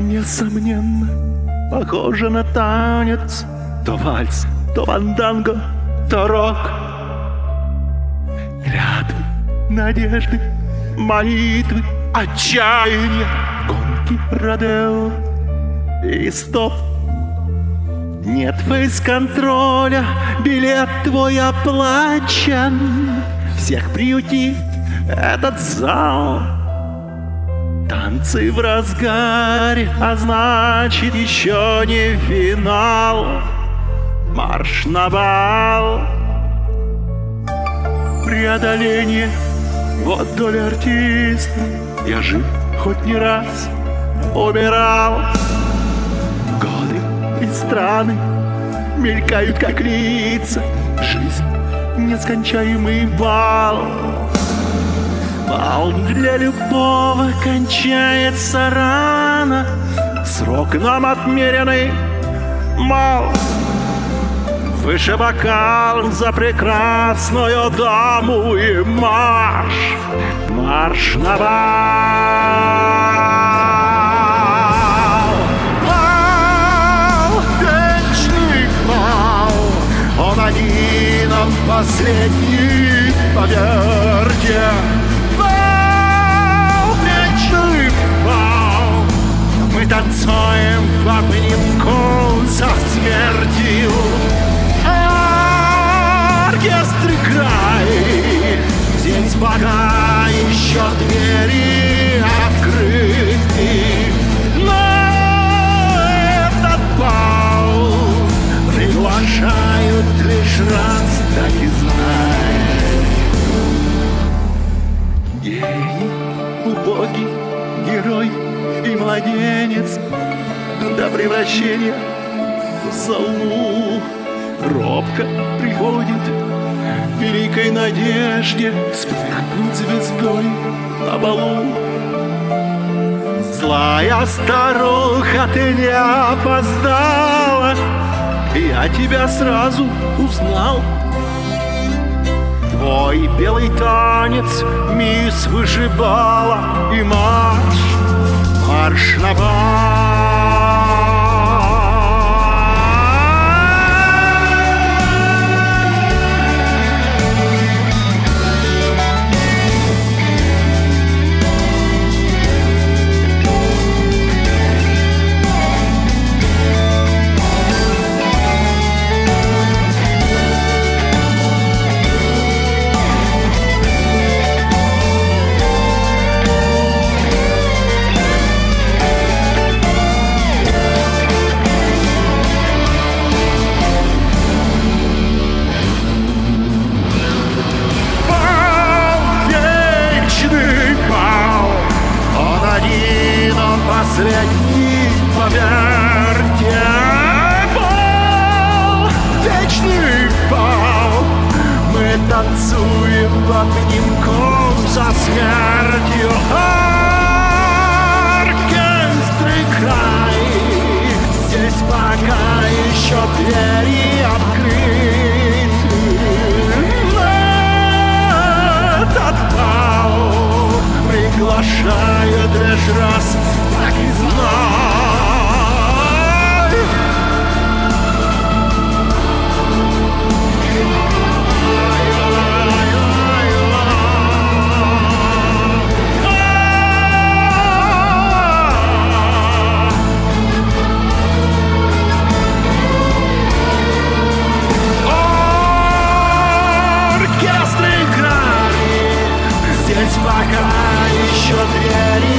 несомненно, похоже на танец. То вальс, то ванданго, то рок. Клятвы, надежды, молитвы, отчаяние, гонки, родео и стоп. Нет фейс-контроля, билет твой оплачен. Всех приютит этот зал. Танцы в разгаре, а значит еще не финал. Марш на бал. Преодоление, вот доля артиста. Я жив хоть не раз, умирал. Годы и страны мелькают как лица. Жизнь нескончаемый бал. Бал для любого кончается рано, Срок нам отмеренный мал. Выше бокал за прекрасную даму и марш, марш на бал. Бал, вечный бал, он один, он последний, поверьте. Мы танцуем в обнимку за смертью. Оркестр играй, здесь пока еще двери открыты. Но этот бал приглашают лишь раз, так и знай. Гений, убогий, герой и младенец до превращения в залу робко приходит в великой надежде вспыхнуть звездой на балу. Злая старуха, ты не опоздала, я тебя сразу узнал. Твой белый танец, мисс вышибала и марш, марш на бал. Бал, вечный бал, мы танцуем в обнимку за смертью. Оркестры край, здесь пока еще двери открыты. Этот бал приглашает лишь раз, пока еще двери.